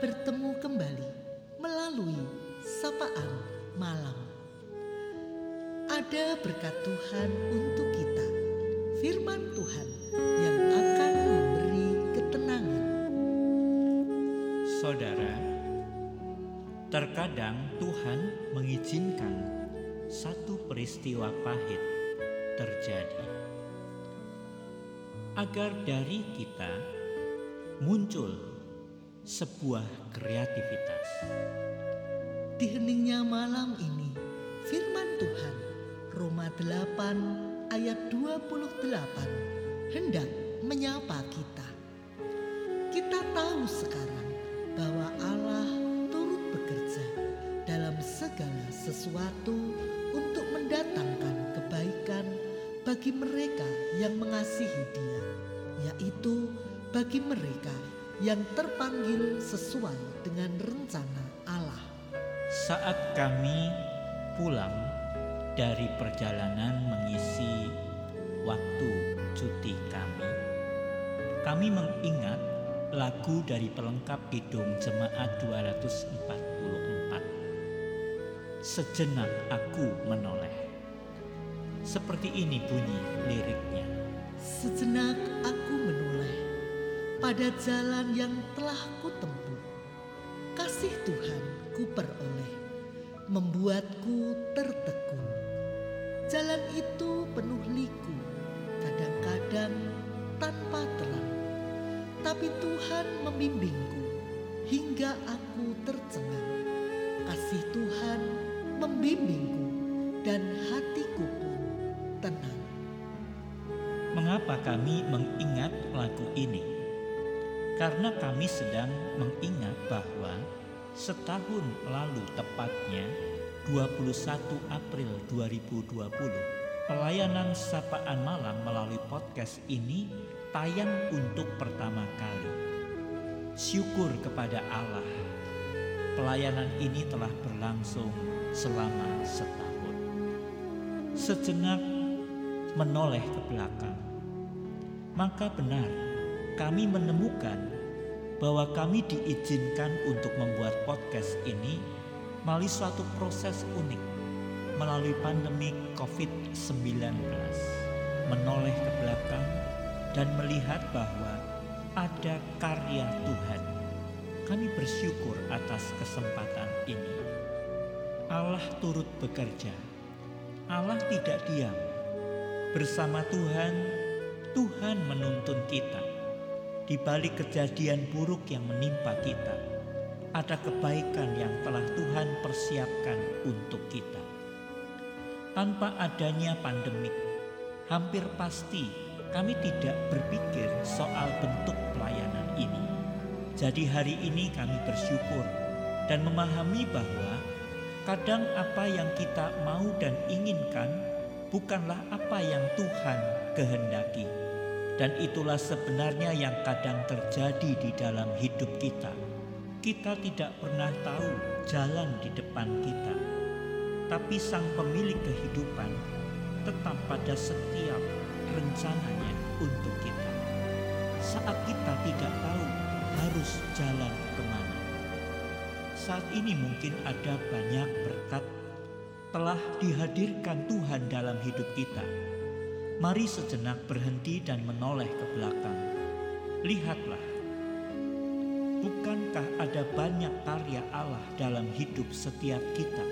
bertemu kembali melalui sapaan malam. Ada berkat Tuhan untuk kita, firman Tuhan yang akan memberi ketenangan. Saudara, terkadang Tuhan mengizinkan satu peristiwa pahit terjadi agar dari kita muncul sebuah kreativitas. Di heningnya malam ini, firman Tuhan Roma 8 ayat 28 hendak menyapa kita. Kita tahu sekarang bahwa Allah turut bekerja dalam segala sesuatu untuk mendatangkan kebaikan bagi mereka yang mengasihi Dia, yaitu bagi mereka yang terpanggil sesuai dengan rencana Allah. Saat kami pulang dari perjalanan mengisi waktu cuti kami, kami mengingat lagu dari pelengkap Kidung Jemaat 244. Sejenak aku menoleh. Seperti ini bunyi liriknya. Sejenak aku pada jalan yang telah kutempuh. Kasih Tuhan ku peroleh, membuatku tertegun. Jalan itu penuh liku, kadang-kadang tanpa terang. Tapi Tuhan membimbingku hingga aku tercengang. Kasih Tuhan membimbingku dan hatiku pun tenang. Mengapa kami mengingat? Karena kami sedang mengingat bahwa setahun lalu tepatnya 21 April 2020 pelayanan sapaan malam melalui podcast ini tayang untuk pertama kali. Syukur kepada Allah. Pelayanan ini telah berlangsung selama setahun. Sejenak menoleh ke belakang. Maka benar kami menemukan bahwa kami diizinkan untuk membuat podcast ini melalui suatu proses unik melalui pandemi COVID-19. Menoleh ke belakang dan melihat bahwa ada karya Tuhan. Kami bersyukur atas kesempatan ini. Allah turut bekerja. Allah tidak diam. Bersama Tuhan, Tuhan menuntun kita. Di balik kejadian buruk yang menimpa kita, ada kebaikan yang telah Tuhan persiapkan untuk kita. Tanpa adanya pandemik, hampir pasti kami tidak berpikir soal bentuk pelayanan ini. Jadi hari ini kami bersyukur dan memahami bahwa kadang apa yang kita mau dan inginkan bukanlah apa yang Tuhan kehendaki. Dan itulah sebenarnya yang kadang terjadi di dalam hidup kita. Kita tidak pernah tahu jalan di depan kita. Tapi sang pemilik kehidupan tetap pada setiap rencananya untuk kita. Saat kita tidak tahu harus jalan ke mana. Saat ini mungkin ada banyak berkat telah dihadirkan Tuhan dalam hidup kita. Mari sejenak berhenti dan menoleh ke belakang. Lihatlah, bukankah ada banyak karya Allah dalam hidup setiap kita?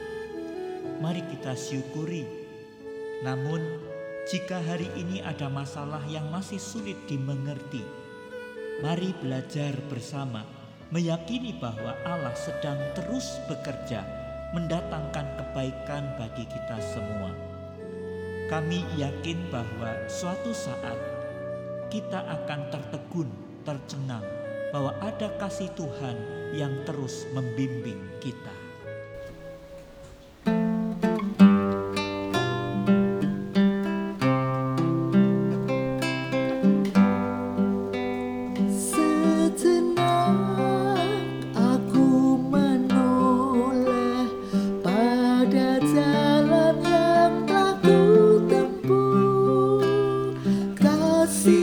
Mari kita syukuri. Namun, jika hari ini ada masalah yang masih sulit dimengerti, mari belajar bersama meyakini bahwa Allah sedang terus bekerja mendatangkan kebaikan bagi kita semua. Kami yakin bahwa suatu saat kita akan tertegun, tercengang bahwa ada kasih Tuhan yang terus membimbing kita.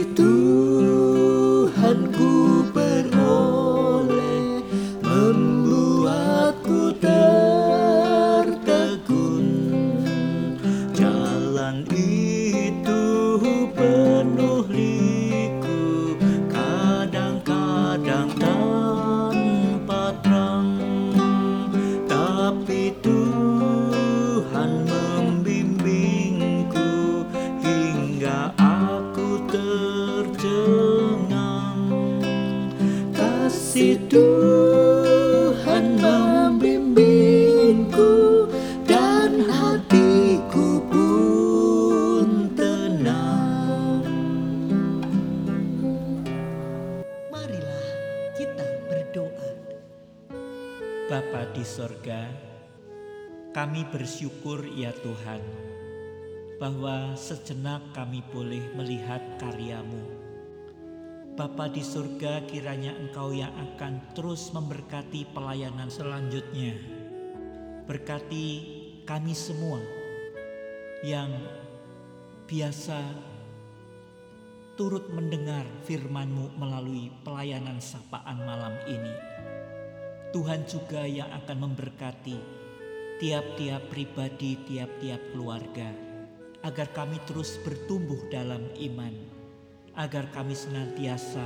Tuhanku beroleh membuatku terkejut, Jalan itu penuh. Kasih Tuhan membimbingku Dan hatiku pun tenang Marilah kita berdoa. Bapa di sorga, kami bersyukur ya Tuhan, bahwa sejenak kami boleh melihat karyamu. Bapa di surga kiranya Engkau yang akan terus memberkati pelayanan selanjutnya. Berkati kami semua yang biasa turut mendengar firman-Mu melalui pelayanan sapaan malam ini. Tuhan juga yang akan memberkati tiap-tiap pribadi, tiap-tiap keluarga, agar kami terus bertumbuh dalam iman, agar kami senantiasa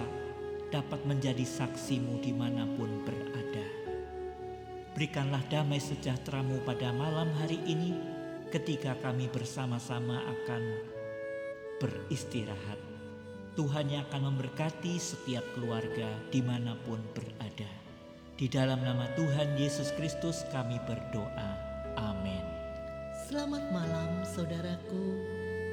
dapat menjadi saksimu di mana pun berada. Berikanlah damai sejahteramu pada malam hari ini ketika kami bersama-sama akan beristirahat. Tuhan yang akan memberkati setiap keluarga di mana pun berada. Di dalam nama Tuhan Yesus Kristus kami berdoa. Amin. Selamat malam saudaraku.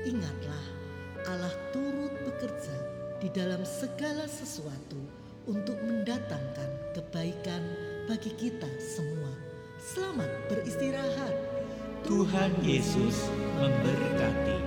Ingatlah Allah turut bekerja di dalam segala sesuatu untuk mendatangkan kebaikan bagi kita semua. Selamat beristirahat. Tuhan Yesus memberkati.